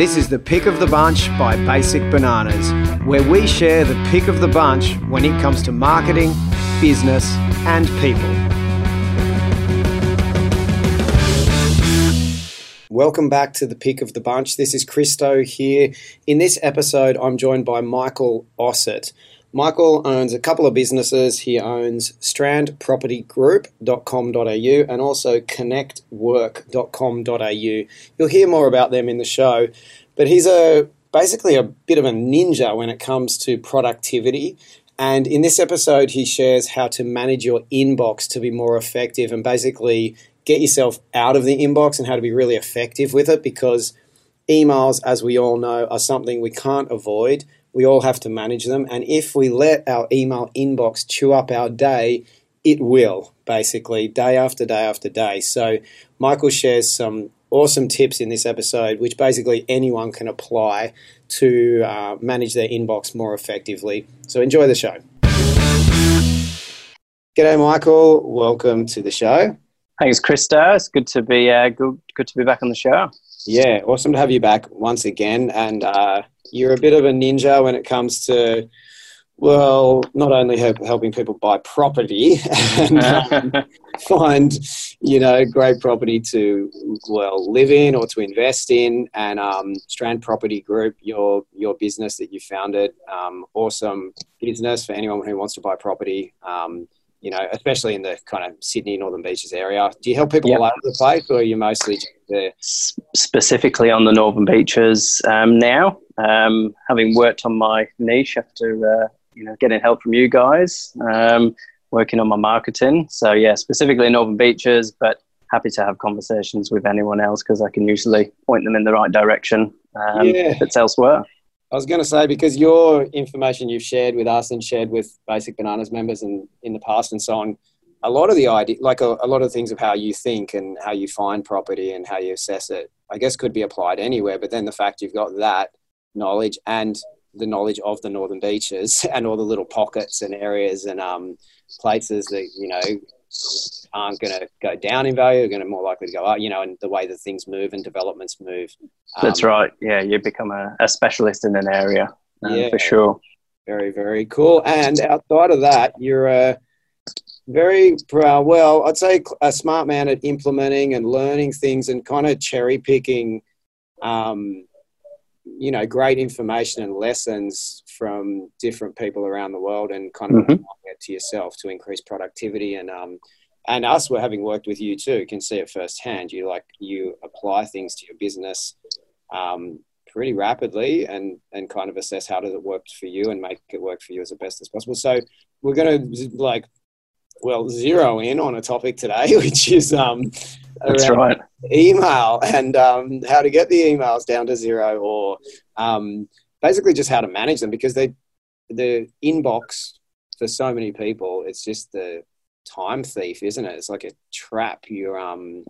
This is the pick of the bunch by Basic Bananas, where we share the pick of the bunch when it comes to marketing, business, and people. Welcome back to the pick of the bunch. This is Christo here. In this episode, I'm joined by Michael Ossett. Michael owns a couple of businesses. He owns strandpropertygroup.com.au and also connectwork.com.au. You'll hear more about them in the show, but he's a basically a bit of a ninja when it comes to productivity. And in this episode, he shares how to manage your inbox to be more effective and basically get yourself out of the inbox and how to be really effective with it because emails, as we all know, are something we can't avoid we all have to manage them. And if we let our email inbox chew up our day, it will basically day after day after day. So, Michael shares some awesome tips in this episode, which basically anyone can apply to uh, manage their inbox more effectively. So, enjoy the show. G'day, Michael. Welcome to the show. Thanks, Christo. It's good to be uh, good, good to be back on the show. Yeah, awesome to have you back once again. And uh, you're a bit of a ninja when it comes to, well, not only help, helping people buy property and um, find, you know, great property to, well, live in or to invest in. And um, Strand Property Group, your your business that you founded, um, awesome business for anyone who wants to buy property. You know, especially in the kind of Sydney, Northern Beaches area. Do you help people yep. all over the place, or are you mostly there? Specifically on the Northern Beaches um, now. Um, having worked on my niche after, uh, you know, getting help from you guys, um, working on my marketing. So yeah, specifically Northern Beaches, but happy to have conversations with anyone else because I can usually point them in the right direction um, yeah. if it's elsewhere. I was going to say because your information you've shared with us and shared with Basic Bananas members and in the past and so on, a lot of the idea, like a, a, lot of things of how you think and how you find property and how you assess it, I guess could be applied anywhere. But then the fact you've got that knowledge and the knowledge of the northern beaches and all the little pockets and areas and um, places that you know aren't going to go down in value, are going to more likely to go up, you know, and the way that things move and developments move. Um, That's right. Yeah, you become a, a specialist in an area um, yeah, for sure. Very, very cool. And outside of that, you're a very proud, well, I'd say a smart man at implementing and learning things and kind of cherry picking, um, you know, great information and lessons from different people around the world and kind of mm-hmm. To yourself to increase productivity. And um, and us we're having worked with you too can see it firsthand. You like you apply things to your business um, pretty rapidly and and kind of assess how does it work for you and make it work for you as best as possible. So we're going to like well zero in on a topic today which is um that's right. email and um, how to get the emails down to zero or um, basically just how to manage them because they the inbox for so many people it's just the time thief, isn't it? It's like a trap. You're um.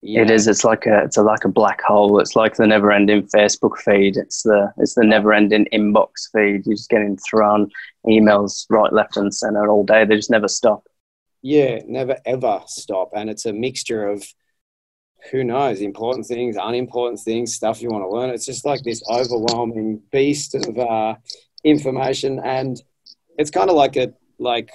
You it is. It's like a. It's a, like a black hole. It's like the never-ending Facebook feed. It's the. It's the never-ending inbox feed. You're just getting thrown emails right, left, and center all day. They just never stop. Yeah, never ever stop, and it's a mixture of who knows important things, unimportant things, stuff you want to learn. It's just like this overwhelming beast of uh, information, and it's kind of like a like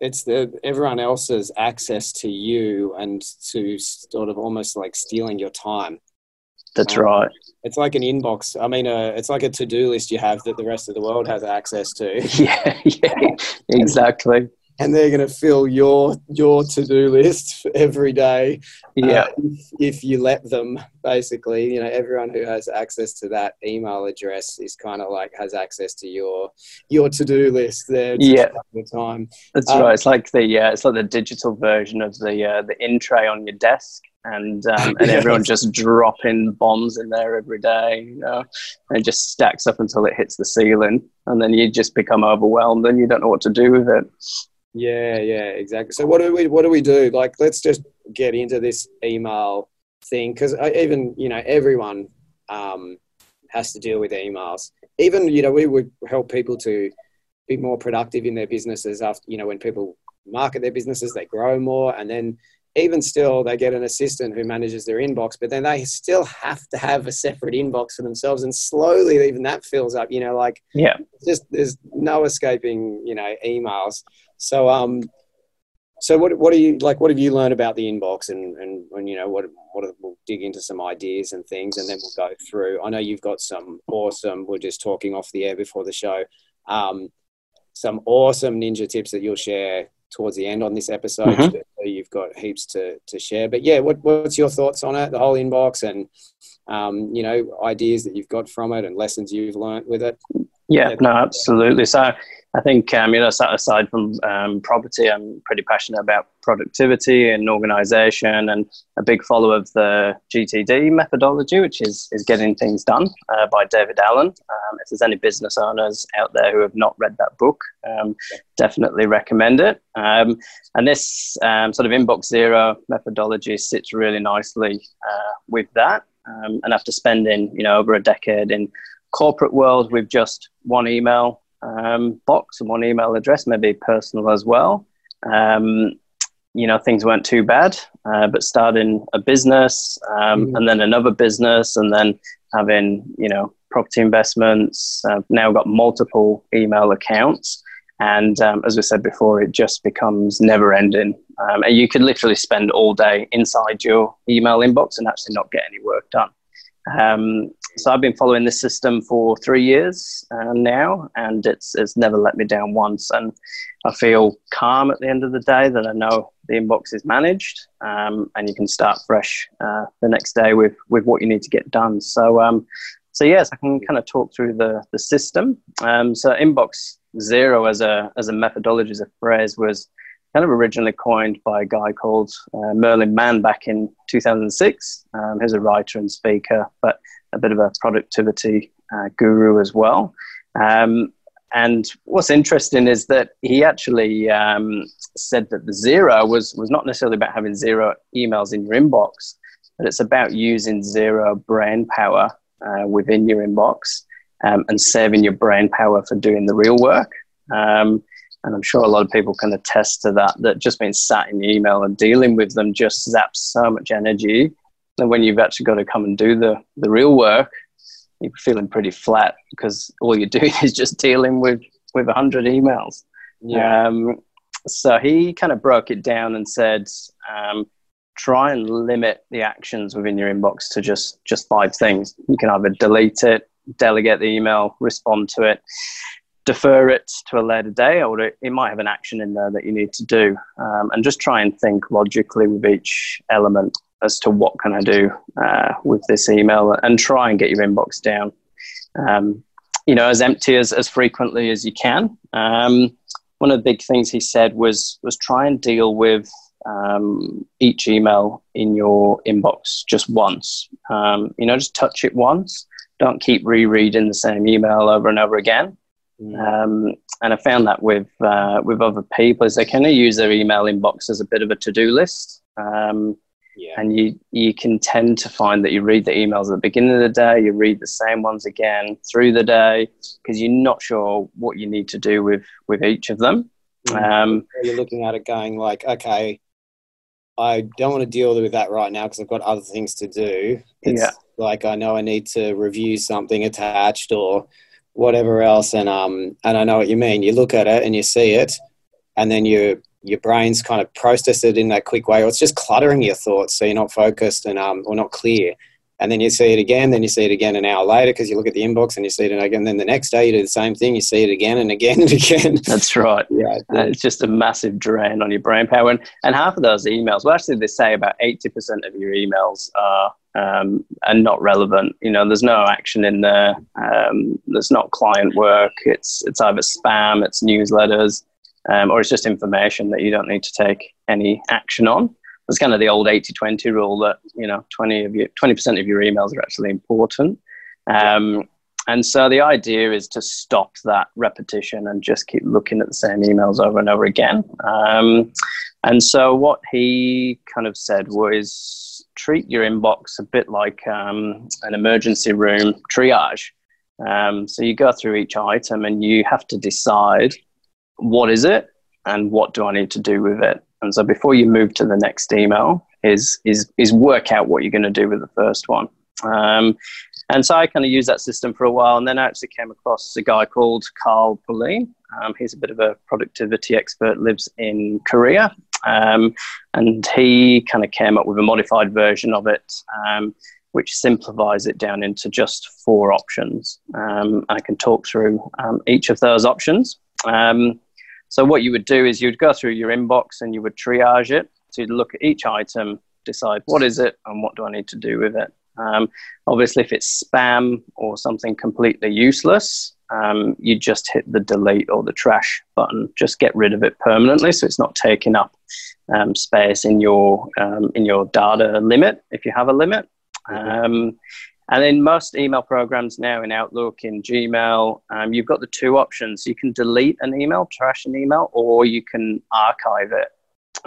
it's the everyone else's access to you and to sort of almost like stealing your time. That's um, right. It's like an inbox. I mean, uh, it's like a to-do list you have that the rest of the world has access to. Yeah, yeah, exactly and they're going to fill your your to-do list every day yeah. uh, if, if, you let them basically. You know everyone who has access to that email address is kind of like has access to your your to-do list there yeah. the time. That's um, right. It's like the yeah it's like the digital version of the uh, the in tray on your desk and um, and everyone just dropping bombs in there every day, you know, and it just stacks up until it hits the ceiling, and then you just become overwhelmed and you don't know what to do with it. Yeah, yeah, exactly. So what do we what do we do? Like, let's just get into this email thing because even you know everyone um, has to deal with emails. Even you know we would help people to be more productive in their businesses after you know when people market their businesses they grow more and then even still, they get an assistant who manages their inbox, but then they still have to have a separate inbox for themselves. And slowly, even that fills up. You know, like yeah, just there's no escaping. You know, emails. So um, so what what are you like? What have you learned about the inbox, and and, and you know what what are, we'll dig into some ideas and things, and then we'll go through. I know you've got some awesome. We're just talking off the air before the show. Um, some awesome ninja tips that you'll share towards the end on this episode. Mm-hmm. So you've got heaps to to share. But yeah, what what's your thoughts on it? The whole inbox, and um, you know ideas that you've got from it, and lessons you've learned with it. Yeah, no, absolutely. So I think, um, you know, aside from um, property, I'm pretty passionate about productivity and organization and a big follower of the GTD methodology, which is, is getting things done uh, by David Allen. Um, if there's any business owners out there who have not read that book, um, definitely recommend it. Um, and this um, sort of inbox zero methodology sits really nicely uh, with that. and after spending, you know, over a decade in corporate world with just one email um, box and one email address, maybe personal as well. Um, you know, things weren't too bad, uh, but starting a business um, mm. and then another business and then having, you know, property investments, I've now got multiple email accounts. And um, as we said before, it just becomes never ending. Um, and you could literally spend all day inside your email inbox and actually not get any work done. Um, so I've been following this system for three years uh, now, and it's it's never let me down once. And I feel calm at the end of the day that I know the inbox is managed, um, and you can start fresh uh, the next day with with what you need to get done. So um, so yes, I can kind of talk through the the system. Um, so inbox zero as a as a methodology as a phrase was kind of originally coined by a guy called uh, Merlin Mann back in 2006. Um, he's a writer and speaker, but a bit of a productivity uh, guru as well. Um, and what's interesting is that he actually um, said that the zero was, was not necessarily about having zero emails in your inbox, but it's about using zero brain power uh, within your inbox um, and saving your brain power for doing the real work. Um, and I'm sure a lot of people can attest to that, that just being sat in the email and dealing with them just zaps so much energy. And when you've actually got to come and do the, the real work, you're feeling pretty flat because all you're doing is just dealing with, with 100 emails. Yeah. Um, so he kind of broke it down and said, um, try and limit the actions within your inbox to just, just five things. You can either delete it, delegate the email, respond to it defer it to a later day, or it, might have an action in there that you need to do. Um, and just try and think logically with each element as to what can I do uh, with this email, and try and get your inbox down. Um, you know, as empty as, as frequently as you can. Um, one of the big things he said was was try and deal with um, each email in your inbox just once. Um, you know, just touch it once. Don't keep rereading the same email over and over again. Mm. Um, and I found that with uh, with other people is they kind of use their email inbox as a bit of a to do list. Um, yeah. And you you can tend to find that you read the emails at the beginning of the day, you read the same ones again through the day because you're not sure what you need to do with with each of them. Mm. Um, you're looking at it going like, okay, I don't want to deal with that right now because I've got other things to do. It's yeah. like I know I need to review something attached or whatever else. And um, and I know what you mean. You look at it and you see it, and then you your brain's kind of process it in that quick way, or it's just cluttering your thoughts, so you're not focused and um, or not clear. And then you see it again, then you see it again an hour later because you look at the inbox and you see it again. And Then the next day you do the same thing, you see it again and again and again. That's right. yeah, uh, it's just a massive drain on your brain power. And, and half of those emails, well, actually, they say about 80% of your emails are um, and not relevant. You know, there's no action in there. Um, there's not client work. It's it's either spam, it's newsletters, um, or it's just information that you don't need to take any action on. It's kind of the old 80-20 rule that you know 20 of your 20% of your emails are actually important. Um, and so the idea is to stop that repetition and just keep looking at the same emails over and over again. Um, and so what he kind of said was treat your inbox a bit like um, an emergency room triage. Um, so you go through each item and you have to decide what is it and what do I need to do with it. And so before you move to the next email, is is is work out what you're going to do with the first one. Um, and so I kind of used that system for a while, and then I actually came across a guy called Carl Pullein. Um, he's a bit of a productivity expert, lives in Korea, um, and he kind of came up with a modified version of it, um, which simplifies it down into just four options. Um, I can talk through um, each of those options. Um, so what you would do is you'd go through your inbox and you would triage it. So you'd look at each item, decide what is it and what do I need to do with it. Um, obviously, if it's spam or something completely useless, um, you just hit the delete or the trash button. Just get rid of it permanently, so it's not taking up um, space in your um, in your data limit if you have a limit. Mm-hmm. Um, and in most email programs now, in Outlook, in Gmail, um, you've got the two options. You can delete an email, trash an email, or you can archive it.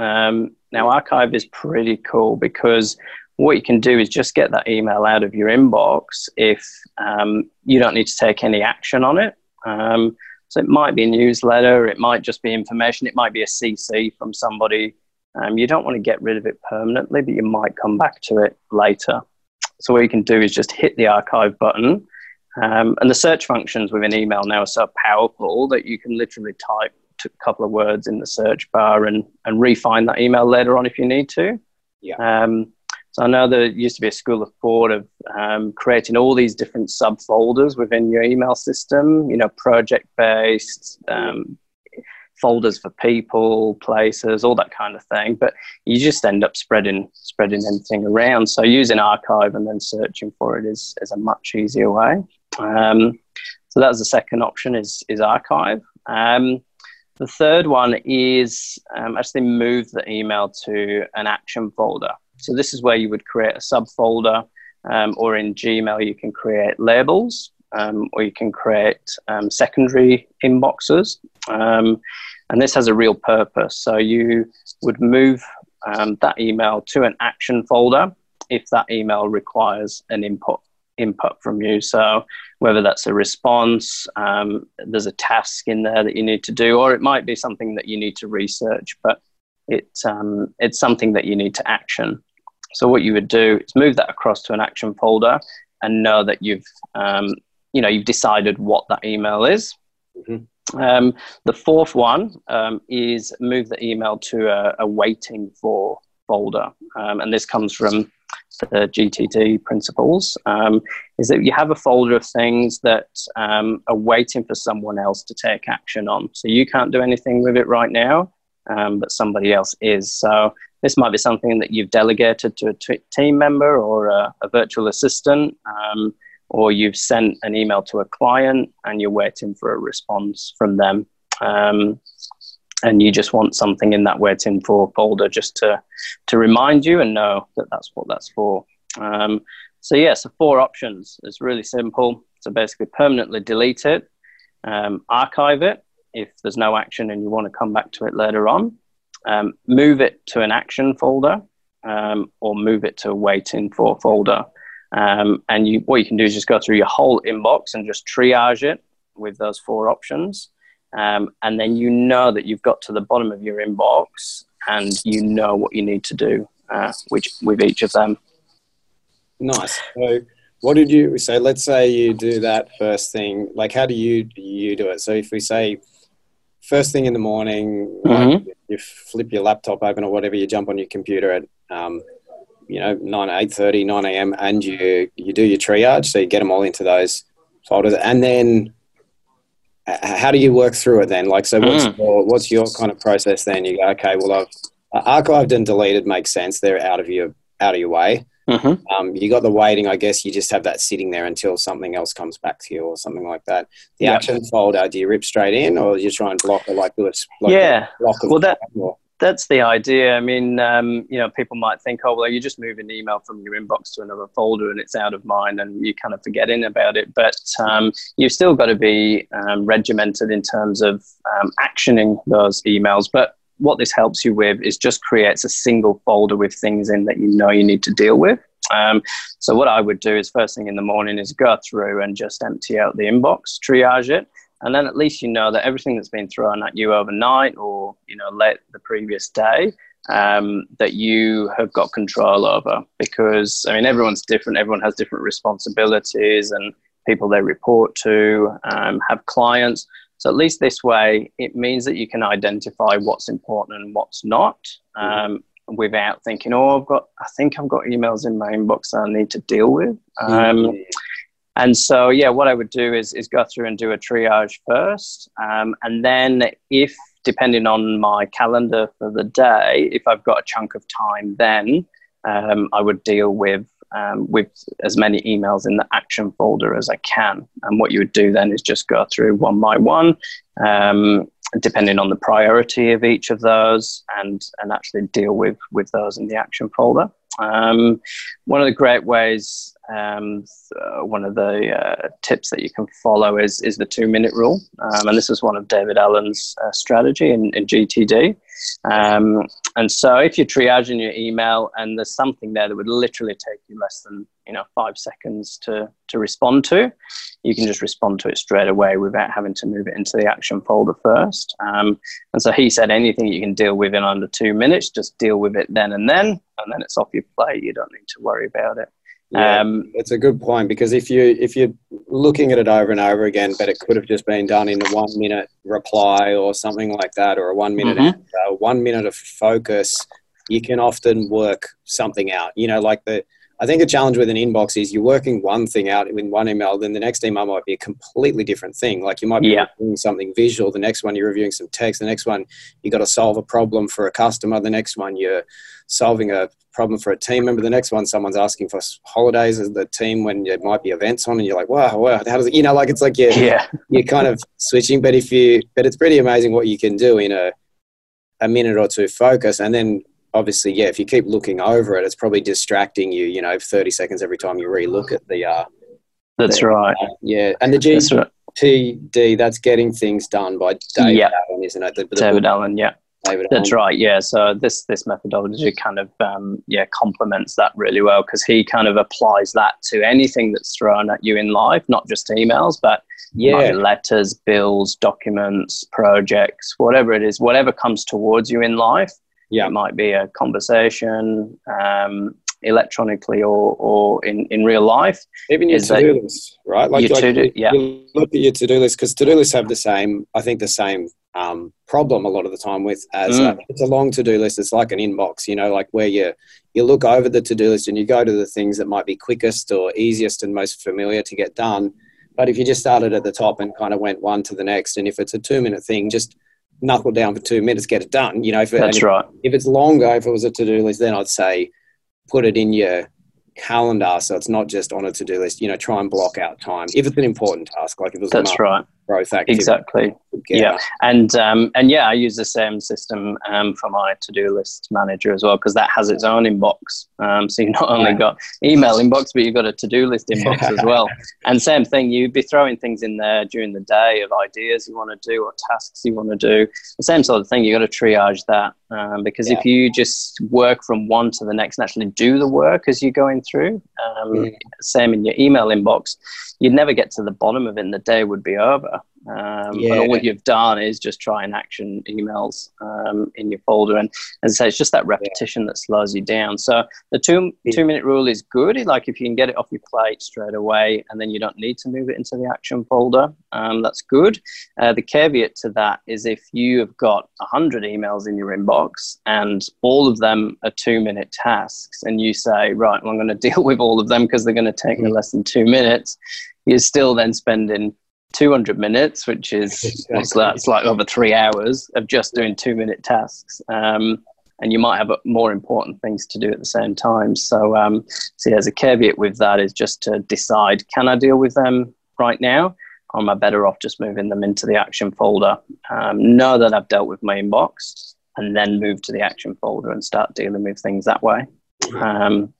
Um, now, archive is pretty cool because what you can do is just get that email out of your inbox if um, you don't need to take any action on it. Um, so it might be a newsletter, it might just be information, it might be a CC from somebody. Um, you don't want to get rid of it permanently, but you might come back to it later. So what you can do is just hit the archive button. Um, and the search functions within email now are so powerful that you can literally type a couple of words in the search bar and, and refine that email later on if you need to. Yeah. Um, so I know there used to be a school of thought of um, creating all these different subfolders within your email system, you know, project based, um, folders for people, places, all that kind of thing. But you just end up spreading spreading anything around. So using archive and then searching for it is, is a much easier way. Um, so that's the second option is is archive. Um, the third one is um, actually move the email to an action folder. So this is where you would create a subfolder, um, or in Gmail you can create labels, um, or you can create um, secondary inboxes. Um, and this has a real purpose. So you would move um, that email to an action folder if that email requires an input input from you. So whether that's a response, um, there's a task in there that you need to do, or it might be something that you need to research, but it's um, it's something that you need to action. So what you would do is move that across to an action folder and know that you've um, you know you've decided what that email is. Mm-hmm. Um, the fourth one um, is move the email to a, a waiting for folder, um, and this comes from the GTD principles. Um, is that you have a folder of things that um, are waiting for someone else to take action on. So you can't do anything with it right now, but somebody else is. So this might be something that you've delegated to a t- team member or a, a virtual assistant, um, or you've sent an email to a client and you're waiting for a response from them. Um, and you just want something in that waiting for folder just to, to remind you and know that that's what that's for. Um, so, yeah, so four options. It's really simple. So, basically, permanently delete it, um, archive it if there's no action and you want to come back to it later on um, move it to an action folder um, or move it to a waiting for folder. Um, and you, what you can do is just go through your whole inbox and just triage it with those four options. Um, and then you know that you've got to the bottom of your inbox and you know what you need to do uh, which, with each of them. Nice. So, what did you say? Let's say you do that first thing. Like, how do you you do it? So, if we say first thing in the morning, mm-hmm. you flip your laptop open or whatever, you jump on your computer at um, you know nine eight thirty nine a.m. and you you do your triage, so you get them all into those folders, and then how do you work through it then? Like, so what's mm. your, what's your kind of process then? You go, okay, well, I've uh, archived and deleted makes sense. They're out of your out of your way. Mm-hmm. Um, you got the waiting, I guess. You just have that sitting there until something else comes back to you or something like that. The yep. action folder, do you rip straight in, or you try and block it like this? Like yeah. well, that that's the idea. I mean, um, you know, people might think, oh, well, you just move an email from your inbox to another folder and it's out of mind, and you kind of forgetting about it. But um, you've still got to be um, regimented in terms of um, actioning those emails. But what this helps you with is just creates a single folder with things in that you know you need to deal with. Um, so what I would do is first thing in the morning is go through and just empty out the inbox, triage it, and then at least you know that everything that's been thrown at you overnight or you know late the previous day um, that you have got control over because I mean everyone's different everyone has different responsibilities and people they report to um, have clients so at least this way it means that you can identify what's important and what's not mm-hmm. um, without thinking oh I've got I think I've got emails in my inbox that I need to deal with mm-hmm. Um, and so, yeah, what I would do is, is go through and do a triage first. Um, and then, if depending on my calendar for the day, if I've got a chunk of time, then um, I would deal with um, with as many emails in the action folder as I can. And what you would do then is just go through one by one, um, depending on the priority of each of those, and and actually deal with with those in the action folder. Um, one of the great ways, um, uh, one of the uh, tips that you can follow is is the two minute rule, um, and this is one of David Allen's uh, strategy in, in GTD. Um, and so, if you're triaging your email and there's something there that would literally take you less than you know five seconds to to respond to, you can just respond to it straight away without having to move it into the action folder first. Um, and so he said, anything you can deal with in under two minutes, just deal with it then and then, and then it's off your plate. You don't need to worry about it. Yeah, um, it's a good point because if you if you're looking at it over and over again, but it could have just been done in a one minute reply or something like that, or a one minute mm-hmm. answer, one minute of focus, you can often work something out. You know, like the I think a challenge with an inbox is you're working one thing out in one email, then the next email might be a completely different thing. Like you might be yeah. reviewing something visual, the next one you're reviewing some text, the next one you got to solve a problem for a customer, the next one you're solving a problem for a team member, the next one someone's asking for holidays as the team when there might be events on, and you're like, wow, wow, how does it? You know, like it's like you're yeah. you're kind of switching, but if you, but it's pretty amazing what you can do in a a minute or two focus, and then obviously, yeah, if you keep looking over it, it's probably distracting you. You know, thirty seconds every time you re-look at the. Uh, that's the, right. Uh, yeah, and the GTD, that's, right. that's getting things done by David yep. Allen, isn't it? The, the David book, Allen, yeah. David That's Allen. right. Yeah. So this this methodology kind of um, yeah complements that really well because he kind of applies that to anything that's thrown at you in life, not just emails, but yeah, letters, bills, documents, projects, whatever it is, whatever comes towards you in life. Yeah. It might be a conversation, um, electronically or, or in, in real life. Even your to do list, right? Like, like to-do, yeah. you look at your to do list because to do lists have the same, I think, the same um, problem a lot of the time with as mm. a, it's a long to do list. It's like an inbox, you know, like where you you look over the to do list and you go to the things that might be quickest or easiest and most familiar to get done. But if you just started at the top and kind of went one to the next, and if it's a two minute thing, just knuckle down for two minutes, get it done. You know, if, that's if, right. If it's longer, if it was a to do list, then I'd say put it in your calendar so it's not just on a to do list. You know, try and block out time if it's an important task, like if it was that's right growth activity. Exactly. Yeah, and um, and yeah, I use the same system um, for my to-do list manager as well because that has its own inbox. Um, so you've not only got email inbox, but you've got a to-do list inbox as well. And same thing, you'd be throwing things in there during the day of ideas you want to do or tasks you want to do. The same sort of thing. You got to triage that um, because yeah. if you just work from one to the next and actually do the work as you're going through, mm. same in your email inbox, you'd never get to the bottom of it, and the day would be over. Um, yeah. But all you've done is just try and action emails um, in your folder, and as I say, it's just that repetition yeah. that slows you down. So the two yeah. two minute rule is good. Like if you can get it off your plate straight away, and then you don't need to move it into the action folder, um, that's good. Uh, the caveat to that is if you have got hundred emails in your inbox and all of them are two minute tasks, and you say, right, well, I'm going to deal with all of them because they're going to take me mm-hmm. less than two minutes. You're still then spending 200 minutes, which is exactly. what's that? Like over three hours of just doing two minute tasks. Um, and you might have more important things to do at the same time. So, um, so as a caveat with that is just to decide: can I deal with them right now, or am I better off just moving them into the action folder? Um, know that I've dealt with my inbox, and then move to the action folder and start dealing with things that way. Um,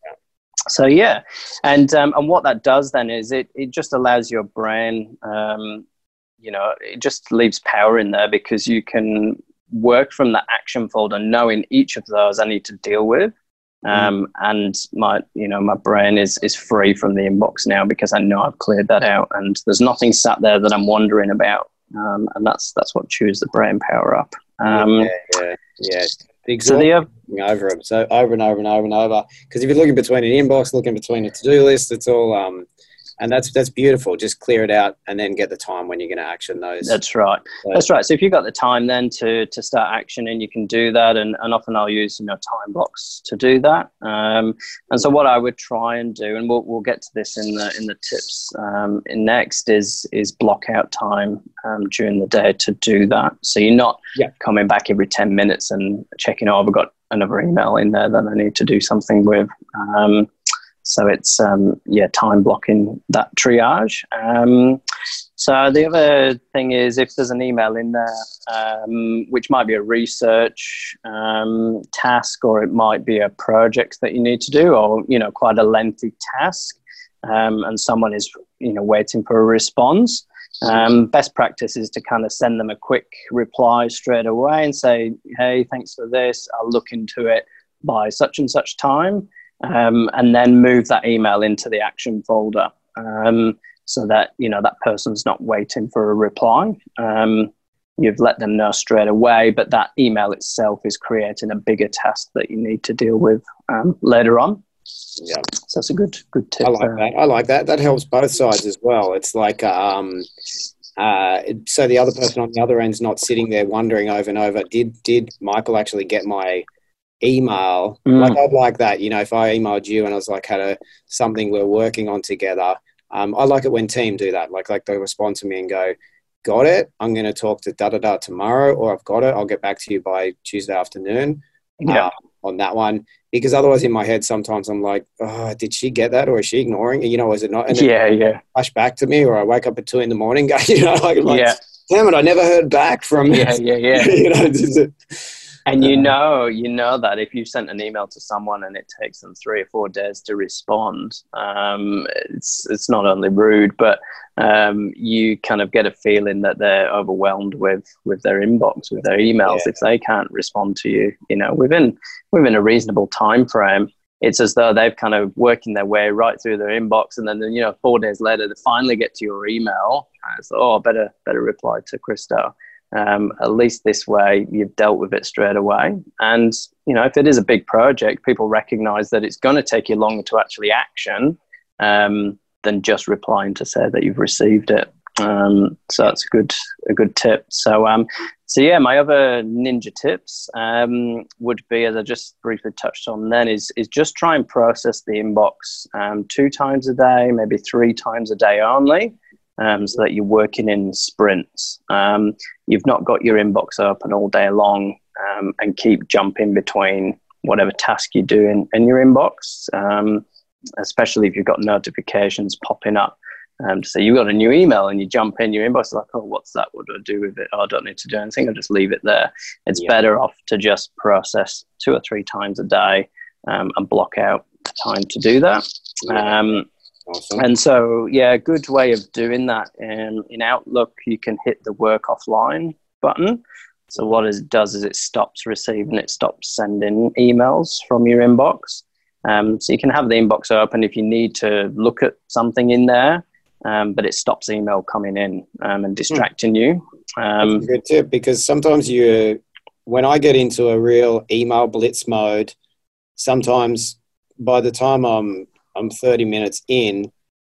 so yeah and um, and what that does then is it it just allows your brain um, you know it just leaves power in there because you can work from the action folder knowing each of those i need to deal with um, mm. and my you know my brain is is free from the inbox now because i know i've cleared that out and there's nothing sat there that i'm wondering about um, and that's that's what chews the brain power up. Um, yeah, yeah, yeah. So the uh, over them, so over and over and over and over. Because if you're looking between an inbox, looking between a to-do list, it's all um, and that's that's beautiful. Just clear it out and then get the time when you're going to action those. That's right. So, that's right. So if you've got the time then to to start action, and you can do that. And, and often I'll use you know time blocks to do that. Um, and so what I would try and do, and we'll, we'll get to this in the in the tips um, in next is is block out time um, during the day to do that. So you're not yeah. coming back every ten minutes and checking. Oh, I've got another email in there that I need to do something with. Um, so it's um, yeah, time blocking that triage. Um, so the other thing is if there's an email in there, um, which might be a research um, task, or it might be a project that you need to do, or you know, quite a lengthy task, um, and someone is you know waiting for a response. Um, best practice is to kind of send them a quick reply straight away and say, "Hey, thanks for this. I'll look into it by such and such time." Um, and then move that email into the action folder um, so that you know that person's not waiting for a reply. Um, you've let them know straight away, but that email itself is creating a bigger task that you need to deal with um, later on. Yeah, so that's a good good tip. I like that. I like that. That helps both sides as well. It's like um, uh, so the other person on the other end's not sitting there wondering over and over. Did did Michael actually get my email. Mm. Like I'd like that, you know, if I emailed you and I was like had a something we're working on together. Um, I like it when team do that. Like like they respond to me and go, "Got it. I'm going to talk to da da da tomorrow, or I've got it. I'll get back to you by Tuesday afternoon." Yeah. Uh, on that one, because otherwise in my head sometimes I'm like, "Oh, did she get that, or is she ignoring? You know, is it not?" And yeah, yeah. Flash back to me, or I wake up at two in the morning, you know, like, like yeah. damn it, I never heard back from. Yeah, yeah, yeah. you know, and you know, you know that if you sent an email to someone and it takes them three or four days to respond, um, it's it's not only rude, but um, you kind of get a feeling that they're overwhelmed with with their inbox, with their emails. Yeah. If they can't respond to you, you know, within within a reasonable time frame, it's as though they've kind of working their way right through their inbox, and then you know, four days later, they finally get to your email. And it's oh, better better reply to Christo um, at least this way you've dealt with it straight away. And you know, if it is a big project, people recognise that it's going to take you longer to actually action um, than just replying to say that you've received it. Um, so that's a good a good tip. So um, so yeah, my other ninja tips um, would be, as I just briefly touched on, then is is just try and process the inbox um, two times a day, maybe three times a day only um, so that you're working in sprints. Um, you've not got your inbox open all day long um, and keep jumping between whatever task you're doing in your inbox, um, especially if you've got notifications popping up. Um, so you've got a new email and you jump in your inbox like, oh, what's that? What do I do with it? Oh, I don't need to do anything. I'll just leave it there. It's yeah. better off to just process two or three times a day um, and block out time to do that. Um, Awesome. And so, yeah, a good way of doing that in, in Outlook, you can hit the work offline button. So, what it does is it stops receiving, it stops sending emails from your inbox. Um, so, you can have the inbox open if you need to look at something in there, um, but it stops email coming in um, and distracting you. Um, That's a good tip because sometimes you, when I get into a real email blitz mode, sometimes by the time I'm I'm 30 minutes in,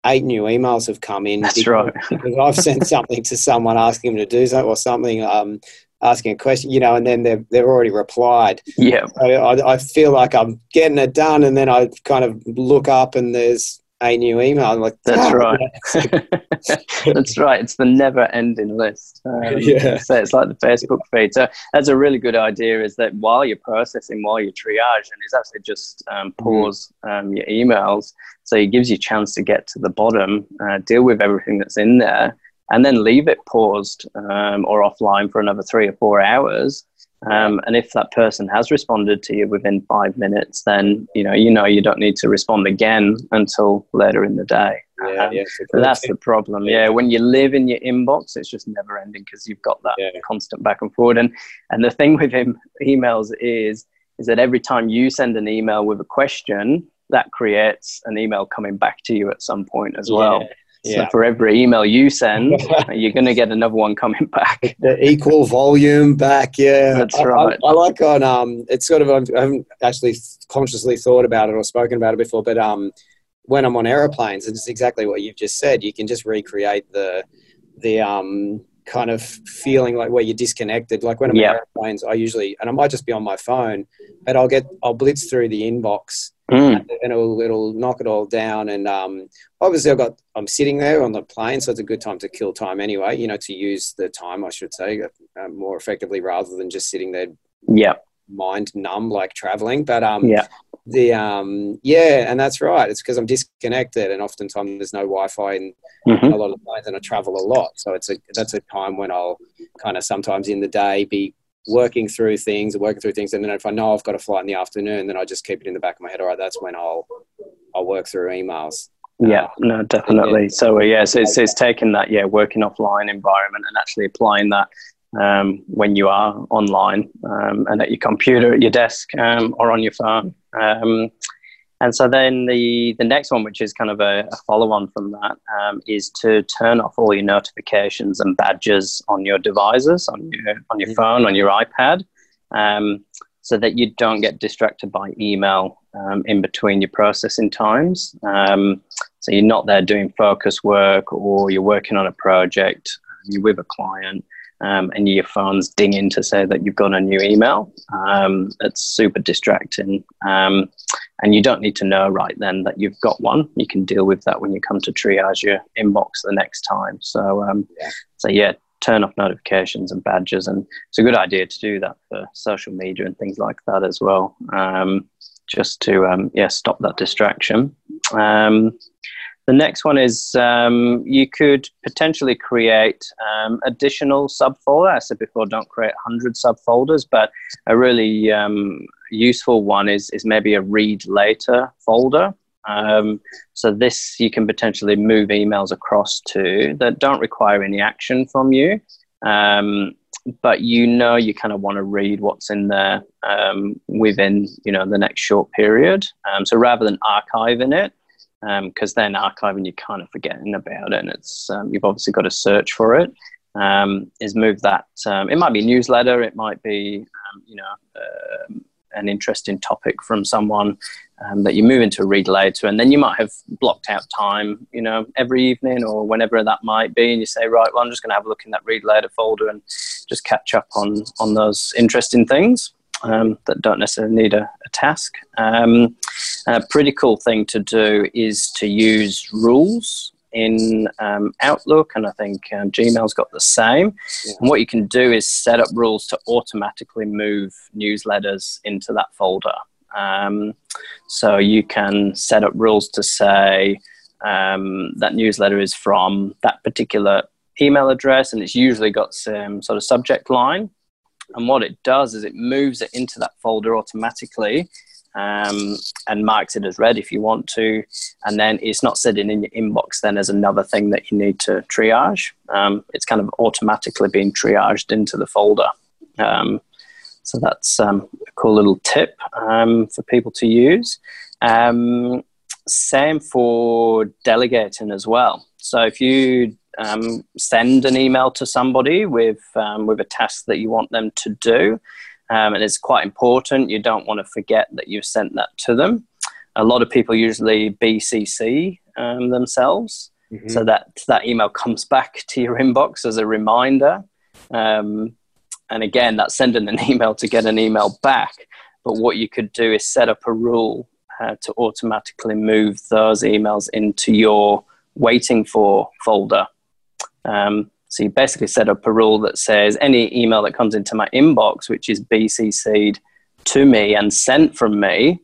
eight new emails have come in. That's because, right. because I've sent something to someone asking them to do something or something, um, asking a question, you know, and then they've, they've already replied. Yeah. So I, I feel like I'm getting it done, and then I kind of look up and there's a new email. I'm like, that's oh, right. that's right. It's the never-ending list. Um, yeah. So it's like the Facebook feed. So that's a really good idea. Is that while you're processing, while you're triaging, is actually just um, mm-hmm. pause um, your emails. So it gives you a chance to get to the bottom, uh, deal with everything that's in there, and then leave it paused um, or offline for another three or four hours um, and if that person has responded to you within five minutes, then you know you know you don't need to respond again until later in the day. Yeah, um, yeah, that's the problem. Yeah. yeah. when you live in your inbox, it's just never ending because you've got that constant back and forward. And and the thing with him, emails is is that every time you send an email with a question, that creates an email coming back to you at some point as well. So for every email you send, you're going to get another one coming back. The equal volume back, yeah. That's right. I, I, like on um, it's sort of I haven't actually consciously thought about it or spoken about it before, but um, when I'm on aeroplanes, it's exactly what you've just said. You can just recreate the the um kind of feeling like where you're disconnected. Like when I'm yep. on airplanes, I usually and I might just be on my phone, but I'll get I'll blitz through the inbox mm. and it'll it'll knock it all down. And um, obviously, I've got I'm sitting there on the plane, so it's a good time to kill time anyway. You know, to use the time, I should say, uh, more effectively rather than just sitting there. Yeah. Mind numb like traveling, but um, yeah, the um, yeah, and that's right. It's because I'm disconnected, and oftentimes there's no Wi-Fi in mm-hmm. a lot of planes, and I travel a lot. So it's a that's a time when I'll kind of sometimes in the day be working through things and working through things. And then if I know I've got a flight in the afternoon, then I just keep it in the back of my head. All right, that's when I'll I'll work through emails. Yeah, no, definitely. So yeah, so it's, it's taking that yeah working offline environment and actually applying that um, when you are online um, and at your computer, at your desk, um, or on your phone. And so then the, the next one, which is kind of a, a follow on from that, um, is to turn off all your notifications and badges on your devices, on your, on your phone, on your iPad, um, so that you don't get distracted by email um, in between your processing times. Um, so you're not there doing focus work or you're working on a project, you're with a client um, and your phone's dinging to say that you've got a new email. Um, it's super distracting. Um, and you don't need to know right then that you've got one. You can deal with that when you come to triage your inbox the next time. So, um, yeah. so yeah, turn off notifications and badges. And it's a good idea to do that for social media and things like that as well, um, just to um, yeah stop that distraction. The next one is um, you could potentially create um, additional subfolder. I said before, don't create 100 subfolders, but a really um, useful one is, is maybe a read later folder. Um, so this you can potentially move emails across to that don't require any action from you, um, but you know you kind of want to read what's in there um, within you know the next short period. so rather than archiving it, because um, then archiving you're kind of forgetting about it and it's um, you've obviously got to search for it um, is move that um, it might be a newsletter it might be um, you know uh, an interesting topic from someone um, that you move into read later and then you might have blocked out time you know every evening or whenever that might be and you say right well i'm just going to have a look in that read later folder and just catch up on on those interesting things um, that don't necessarily need a, a task. Um, a pretty cool thing to do is to use rules in um, Outlook, and I think um, Gmail's got the same. Yeah. And what you can do is set up rules to automatically move newsletters into that folder. Um, so you can set up rules to say um, that newsletter is from that particular email address, and it's usually got some sort of subject line. And what it does is it moves it into that folder automatically um, and marks it as read if you want to. And then it's not sitting in your inbox then as another thing that you need to triage. Um, it's kind of automatically being triaged into the folder. Um, so that's um, a cool little tip um, for people to use. Um, same for delegating as well. So if you um, send an email to somebody with um, with a task that you want them to do, um, and it's quite important. You don't want to forget that you've sent that to them. A lot of people usually BCC um, themselves, mm-hmm. so that that email comes back to your inbox as a reminder. Um, and again, that's sending an email to get an email back. But what you could do is set up a rule uh, to automatically move those emails into your waiting for folder um, so you basically set up a rule that says any email that comes into my inbox, which is BCC'd to me and sent from me,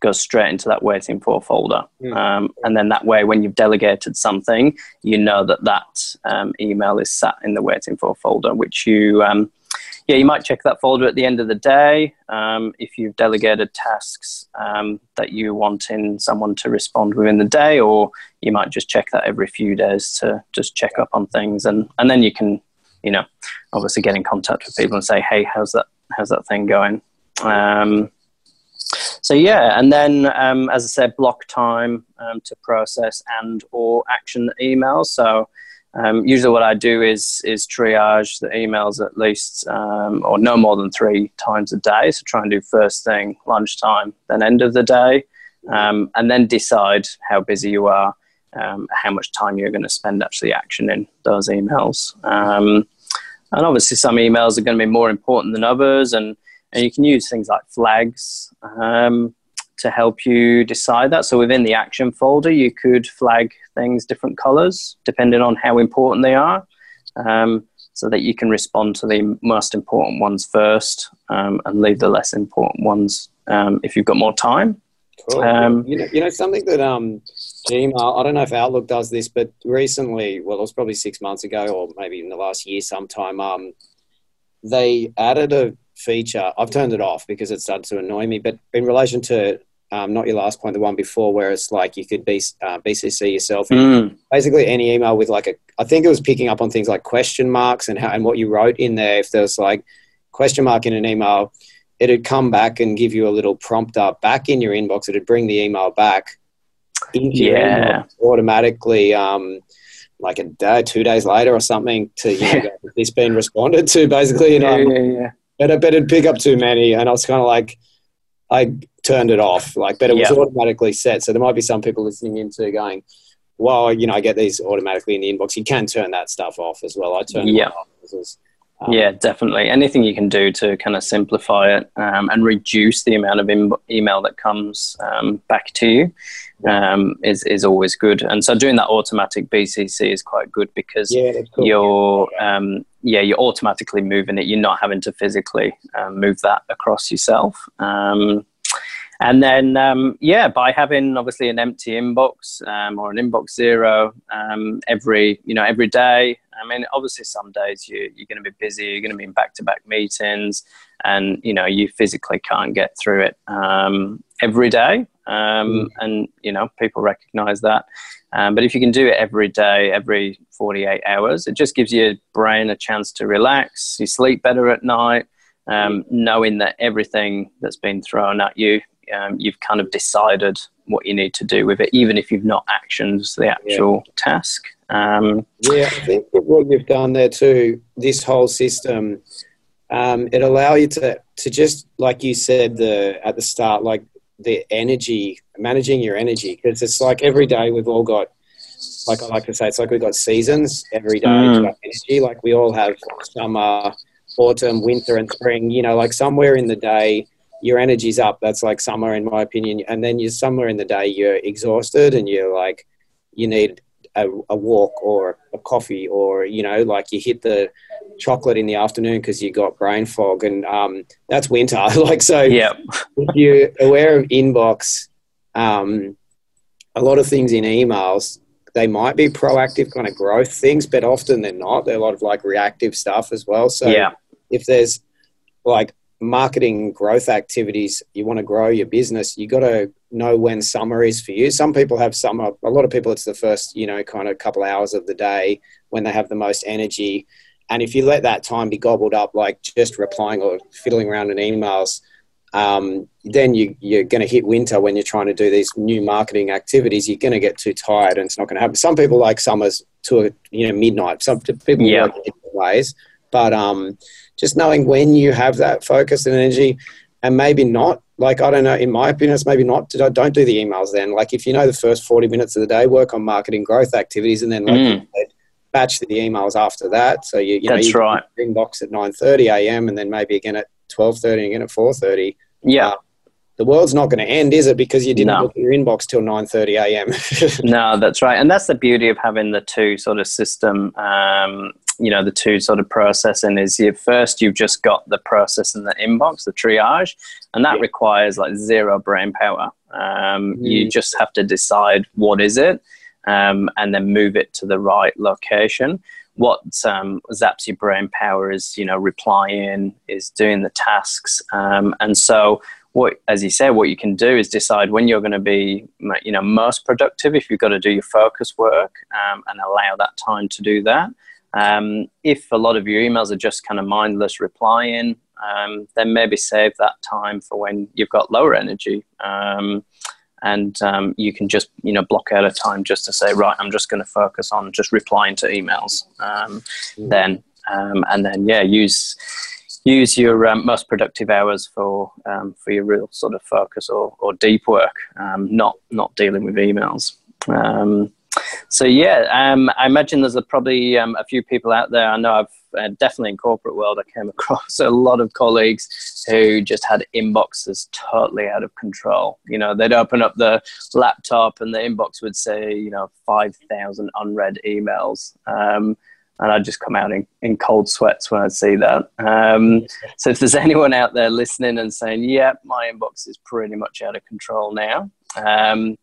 goes straight into that waiting for folder. Mm. Um, and then that way, when you've delegated something, you know that that um, email is sat in the waiting for folder, which you um, yeah, you might check that folder at the end of the day um, if you've delegated tasks um, that you want in someone to respond within the day, or you might just check that every few days to just check up on things, and and then you can, you know, obviously get in contact with people and say, hey, how's that how's that thing going? Um, so yeah, and then um, as I said, block time um, to process and or action emails. So um, usually, what I do is is triage the emails at least um, or no more than three times a day. So try and do first thing, lunchtime, then end of the day, um, and then decide how busy you are, um, how much time you're going to spend actually actioning those emails. Um, and obviously, some emails are going to be more important than others, and and you can use things like flags um, to help you decide that. So within the action folder, you could flag things different colors depending on how important they are, um, so that you can respond to the most important ones first um, and leave the less important ones um, if you've got more time. Cool. Um, you know, you know something that um, Gmail. I don't know if Outlook does this, but recently, well, it was probably six months ago, or maybe in the last year, sometime. Um, they added a feature. I've turned it off because it started to annoy me. But in relation to um, not your last point, the one before, where it's like you could be uh, BCC yourself. Mm. Basically, any email with like a, I think it was picking up on things like question marks and how and what you wrote in there. If there was like question mark in an email, it'd come back and give you a little prompt up back in your inbox. It'd bring the email back into yeah. automatically. Um, like a day, two days later or something to you know, this being responded to basically. You know, yeah, yeah, yeah but, but it'd pick up too many, and I was kind of like, I turned it off. Like, but it was automatically set. So there might be some people listening into going, well, you know, I get these automatically in the inbox. You can turn that stuff off as well. I turn it off. Um, yeah, definitely. Anything you can do to kind of simplify it um, and reduce the amount of Im- email that comes um, back to you um, is is always good. And so doing that automatic BCC is quite good because yeah, cool. you're um, yeah you're automatically moving it. You're not having to physically um, move that across yourself. Um, and then um, yeah, by having obviously an empty inbox um, or an inbox zero every you know every day. I mean, obviously some days you, you're going to be busy. You're going to be in back-to-back meetings, and you know you physically can't get through it every day um, mm. and you know people recognize that. Um, but if you can do it every day, every 48 hours, it just gives your brain a chance to relax. You sleep better at night, um, knowing that everything that's been thrown at you, um, you've kind of decided what you need to do with it, even if you've not actioned the actual yeah. task. Um, yeah, I think what you've done there too, this whole system, um, it allow you to to just like you said the at the start, like the energy, managing your energy, because it's like every day we've all got, like I like to say, it's like we've got seasons every day mm. energy. Like we all have summer, autumn, winter, and spring. You know, like somewhere in the day, your energy's up. That's like summer, in my opinion. And then you're somewhere in the day, you're exhausted and you're like, you need a, a walk or a coffee or, you know, like you hit the, chocolate in the afternoon because you got brain fog, and um, that's winter. like so, yeah. if you're aware of inbox, um, a lot of things in emails they might be proactive kind of growth things, but often they're not. They're a lot of like reactive stuff as well. So yeah. if there's like marketing growth activities, you want to grow your business, you got to know when summer is for you. Some people have summer. A lot of people, it's the first, you know, kind of couple hours of the day when they have the most energy. And if you let that time be gobbled up, like just replying or fiddling around in emails, um, then you, you're going to hit winter when you're trying to do these new marketing activities. You're going to get too tired, and it's not going to happen. Some people like summers to a, you know midnight. Some people yeah. work different ways, but um, just knowing when you have that focus and energy, and maybe not. Like I don't know. In my opinion, it's maybe not. Don't do the emails then. Like if you know the first forty minutes of the day, work on marketing growth activities, and then like mm batch the emails after that. So you, you know, That's you right. inbox at 9.30 a.m. and then maybe again at 12.30 and again at 4.30. Yeah. Uh, the world's not going to end, is it? Because you didn't no. look at your inbox till 9.30 a.m. no, that's right. And that's the beauty of having the two sort of system, um, you know, the two sort of processing is you first you've just got the process in the inbox, the triage, and that yeah. requires like zero brain power. Um, mm. You just have to decide what is it um, and then move it to the right location. What um, zaps your brain power is, you know, replying, is doing the tasks, um, and so what, as you said, what you can do is decide when you're going to be, you know, most productive. If you've got to do your focus work um, and allow that time to do that. Um, if a lot of your emails are just kind of mindless replying, um, then maybe save that time for when you've got lower energy. Um, and um, you can just you know block out a time just to say right i'm just going to focus on just replying to emails um, mm. then um, and then yeah use use your um, most productive hours for um, for your real sort of focus or, or deep work um, not not dealing with emails so yeah, um, I imagine there's a, probably um, a few people out there. I know I've uh, definitely in corporate world, I came across a lot of colleagues who just had inboxes totally out of control. You know, they'd open up the laptop and the inbox would say, you know, five thousand unread emails. Um, and I'd just come out in, in cold sweats when I see that. Um, so if there's anyone out there listening and saying, "Yeah, my inbox is pretty much out of control now," um,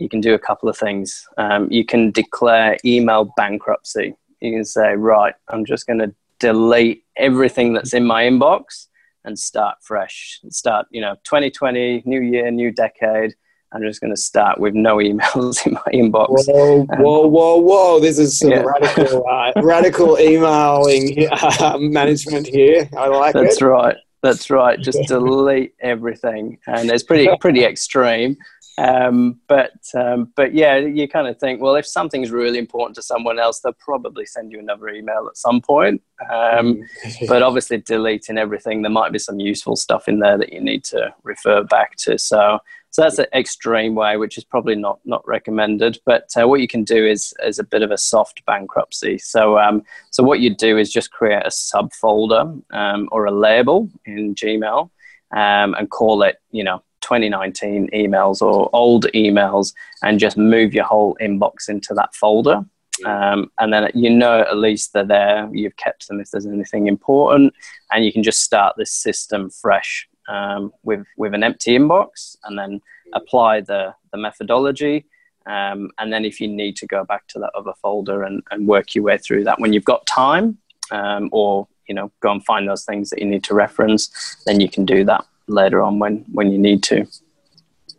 you can do a couple of things. Um, you can declare email bankruptcy. You can say, right, I'm just going to delete everything that's in my inbox and start fresh. Start, you know, 2020, new year, new decade. I'm just going to start with no emails in my inbox. Whoa, um, whoa, whoa, whoa! This is some yeah. radical, uh, radical emailing uh, management here. I like That's it. That's right. That's right. Just delete everything, and it's pretty pretty extreme. Um, but um, but yeah, you kind of think, well, if something's really important to someone else, they'll probably send you another email at some point. Um, mm. but obviously, deleting everything, there might be some useful stuff in there that you need to refer back to. So so that's an extreme way, which is probably not not recommended. But uh, what you can do is is a bit of a soft bankruptcy. So um, so what you do is just create a subfolder um, or a label in Gmail um, and call it, you know 2019 emails or old emails and just move your whole inbox into that folder. Um, and then you know at least they're there. You've kept them if there's anything important, and you can just start this system fresh um, with with an empty inbox, and then apply the the methodology. Um, and then if you need to go back to that other folder and, and work your way through that when you've got time, um, or you know go and find those things that you need to reference, then you can do that later on when when you need to.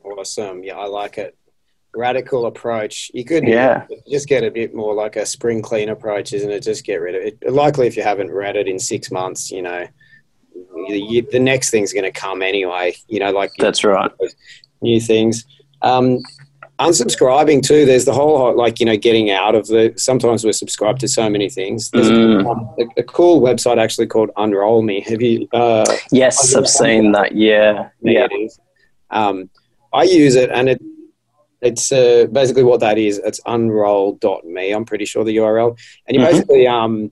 Awesome. Yeah, I like it. Radical approach. You could yeah. just get a bit more like a spring clean approach, isn't it? Just get rid of it. Likely, if you haven't read it in six months, you know, you, the next thing's going to come anyway. You know, like that's right. New things. Um, unsubscribing too there's the whole like you know getting out of the sometimes we're subscribed to so many things. There's mm. a, a, cool website actually called unroll me. Have you uh, yes i've seen that yeah yeah. Um, i use it and it it's uh, basically what that is it's unroll.me i'm pretty sure the url and you mm-hmm. basically um,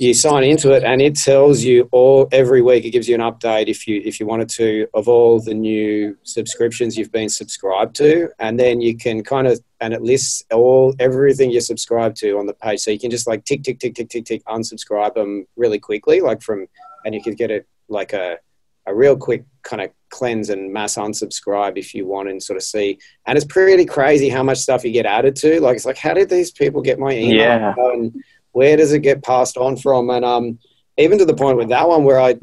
you sign into it and it tells you all every week it gives you an update if you if you wanted to of all the new subscriptions you've been subscribed to. And then you can kind of and it lists all everything you're subscribed to on the page. So you can just like tick tick tick tick tick tick unsubscribe them really quickly like from and you could get it like a a real quick kind of cleanse and mass unsubscribe if you want and sort of see. And it's pretty crazy how much stuff you get added to. Like it's like how did these people get my email? Yeah. and where does it get passed on from? And um, even to the point with that one where I,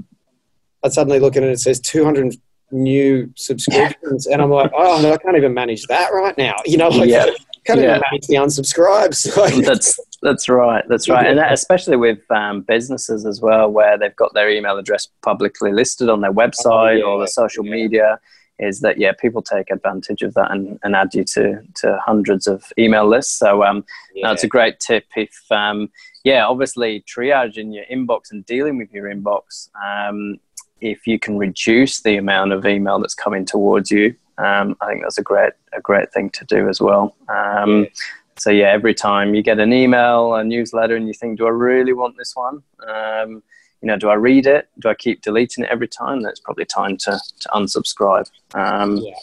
I suddenly look at it, and it says 200 new subscriptions, and I'm like, oh, no, I can't even manage that right now. You know, like, yeah. can't yeah. even manage the unsubscribes. that's that's right. That's right, and that, especially with um, businesses as well, where they've got their email address publicly listed on their website oh, yeah. or the social media is that yeah people take advantage of that and, and add you to to hundreds of email lists so um yeah. that's a great tip if um yeah obviously triaging your inbox and dealing with your inbox um if you can reduce the amount of email that's coming towards you um i think that's a great a great thing to do as well um yeah. so yeah every time you get an email a newsletter and you think do i really want this one um you know, do I read it? Do I keep deleting it every time? That's probably time to, to unsubscribe. Um, yeah.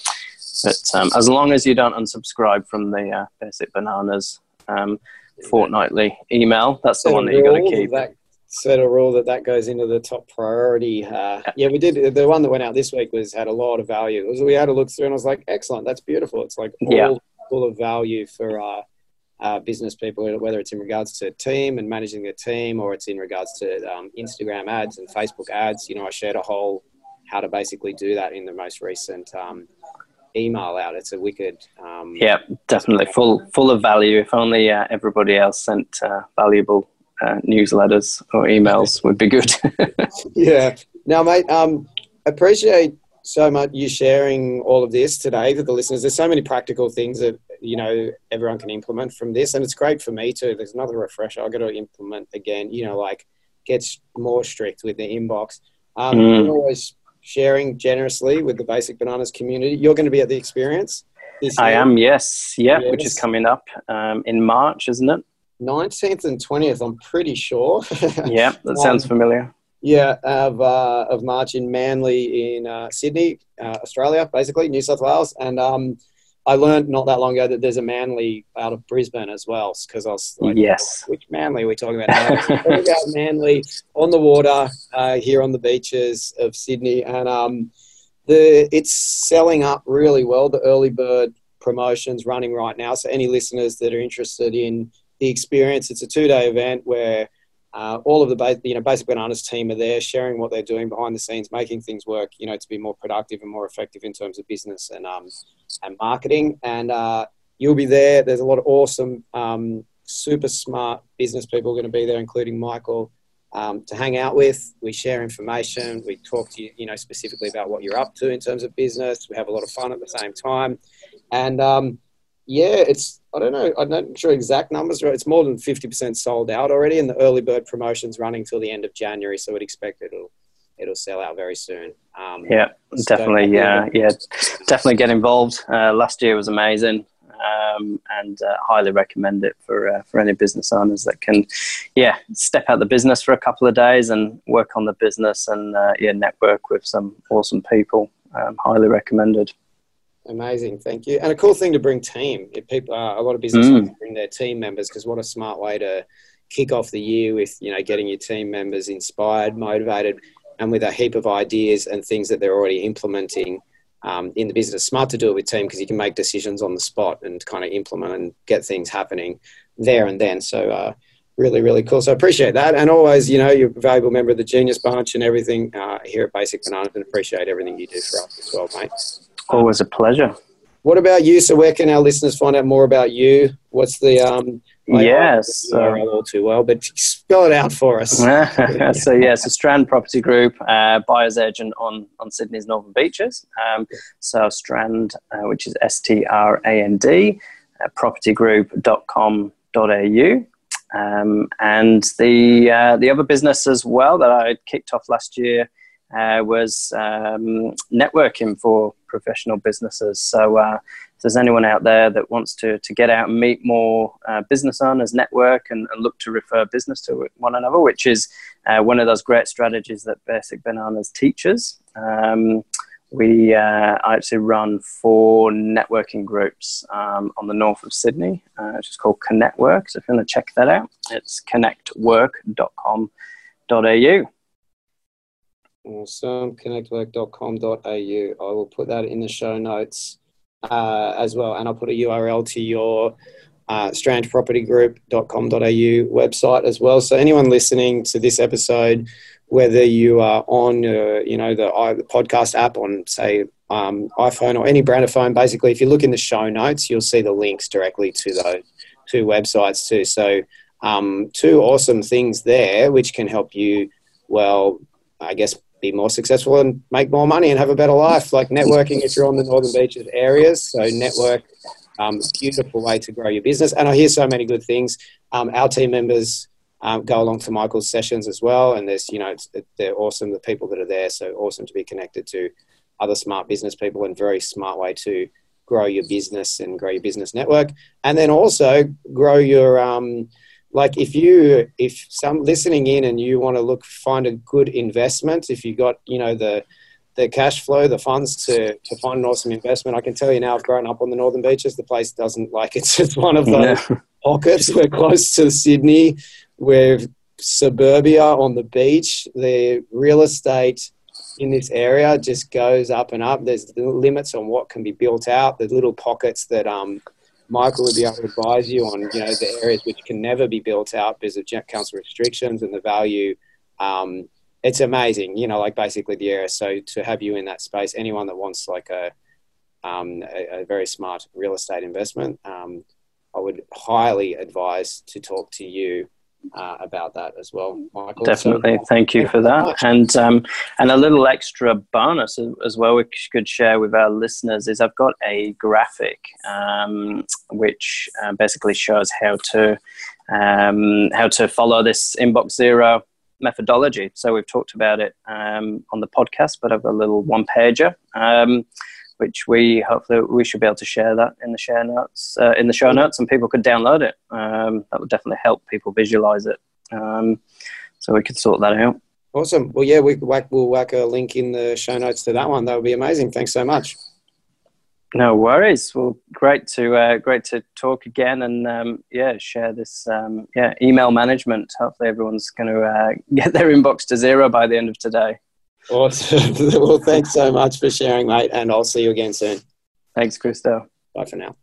But um, as long as you don't unsubscribe from the uh, basic bananas um, fortnightly email, that's the one that you got to keep. That, set a rule that that goes into the top priority. Uh, yeah, we did. The one that went out this week was had a lot of value. Was, we had a look through, and I was like, excellent, that's beautiful. It's like all yeah. full of value for uh, uh, business people, whether it's in regards to team and managing their team, or it's in regards to um, Instagram ads and Facebook ads. You know, I shared a whole how to basically do that in the most recent um, email out. It's a wicked. Um, yeah, definitely full full of value. If only uh, everybody else sent uh, valuable uh, newsletters or emails would be good. yeah. Now, mate, um, appreciate so much you sharing all of this today for the listeners. There's so many practical things that you know everyone can implement from this, and it's great for me too. There's another refresher I got to implement again. You know, like get more strict with the inbox. Um, mm. always sharing generously with the Basic Bananas community. You're going to be at the experience. I am, yes, yeah, yes. which is coming up um, in March, isn't it? 19th and 20th, I'm pretty sure. yeah, that sounds um, familiar. Yeah, of, uh, of March in Manly in uh, Sydney, uh, Australia, basically, New South Wales. And um, I learned not that long ago that there's a Manly out of Brisbane as well, because I was like, yes. which Manly are we talking about? talking about Manly on the water uh, here on the beaches of Sydney. And um, the it's selling up really well, the early bird promotions running right now. So any listeners that are interested in the experience, it's a two-day event where – uh, all of the ba- you know basic bananas team are there sharing what they're doing behind the scenes making things work you know to be more productive and more effective in terms of business and um, and marketing. And uh, you'll be there. There's a lot of awesome um, super smart business people going to be there including michael um, to hang out with. We share information. We talk to you you know specifically about what you're up to in terms of business. We have a lot of fun at the same time. And um, yeah, it's I don't know. I'm not sure exact numbers. But it's more than fifty percent sold out already, and the early bird promotion's running till the end of January. So we'd expect it'll it'll sell out very soon. Um, yeah, definitely. Yeah, yeah, definitely get involved. Uh, last year was amazing, um, and uh, highly recommend it for uh, for any business owners that can, yeah, step out the business for a couple of days and work on the business and uh, yeah, network with some awesome people. Um, highly recommended. Amazing, thank you. And a cool thing to bring team. If people, uh, a lot of business mm. bring their team members because what a smart way to kick off the year with you know getting your team members inspired, motivated, and with a heap of ideas and things that they're already implementing um, in the business. Smart to do it with team because you can make decisions on the spot and kind of implement and get things happening there and then. So. Uh, really, really cool. So I appreciate that. And always, you know, you're a valuable member of the Genius Bunch and everything uh, here at Basic Bananas and appreciate everything you do for us as well, mate. Always a pleasure. What about you? So, where can our listeners find out more about you? What's the um? yes, I all too well, but spell it out for us. so, yeah, so Strand Property Group, uh, buyer's agent on on Sydney's Northern Beaches. Um, so Strand, uh, which is S T R A N D, uh, propertygroup.com.au. Um, and the uh, the other business as well that I kicked off last year uh, was um, networking for professional businesses. So, uh, if there's anyone out there that wants to, to get out and meet more uh, business owners, network, and, and, look to refer business to one another, which is uh, one of those great strategies that Basic Bananas teaches. Um, we uh, actually run four networking groups um, on the north of Sydney, uh, which is called ConnectWork. So if you want to check that out, it's connectwork.com.au. Awesome. Connectwork.com.au. I will put that in the show notes uh, as well. And I'll put a URL to your uh, strandpropertygroup.com.au website as well. So anyone listening to this episode, whether you are on, uh, you know, the, uh, the, podcast app on, say, um, iPhone or any brand of phone, basically, if you look in the show notes, you'll see the links directly to those two websites too. So um, two awesome things there, which can help you, well, I guess be more successful and make more money and have a better life. Like networking if you're on the Northern Beaches areas. So network, um, beautiful way to grow your business. And I hear so many good things. Um, our team members um, go along to Michael's sessions as well. And there's, you know, they're awesome, the people that are there. So awesome to be connected to other smart business people and very smart way to grow your business and grow your business network. And then also grow your, um, like if you if some listening in and you want to look find a good investment if you got you know the the cash flow the funds to to find an awesome investment i can tell you now i've grown up on the northern beaches the place doesn't like it's just one of those yeah. pockets. We're close to sydney. We're suburbia on the beach. The real estate in this area just goes up and up. There's limits on what can be built out. The little pockets that um Michael would be able to advise you on, you know, the areas which can never be built out because of council restrictions and the value. Um, it's amazing, you know, like basically the area. So to have you in that space, anyone that wants like a, um, a, a, very smart real estate investment, um, I would highly advise to talk to you uh, about that as well, Michael. Definitely, so, thank you for that. And um, and a little extra bonus as well, we could share with our listeners is I've got a graphic um, which uh, basically shows how to um, how to follow this inbox zero methodology. So we've talked about it um, on the podcast, but I've a little one pager. Which we hopefully we should be able to share that in the share notes uh, in the show notes, and people could download it. Um, that would definitely help people visualize it. Um, so we could sort that out. Awesome. Well, yeah, we whack, we'll whack a link in the show notes to that one. That would be amazing. Thanks so much. No worries. Well, great to uh, great to talk again, and um, yeah, share this um, yeah email management. Hopefully, everyone's going to uh, get their inbox to zero by the end of today. Awesome. well, thanks so much for sharing, mate, and I'll see you again soon. Thanks, Christo. Bye for now.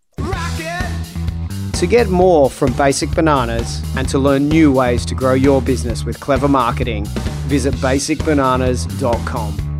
To get more from Basic Bananas and to learn new ways to grow your business with clever marketing, visit basicbananas.com.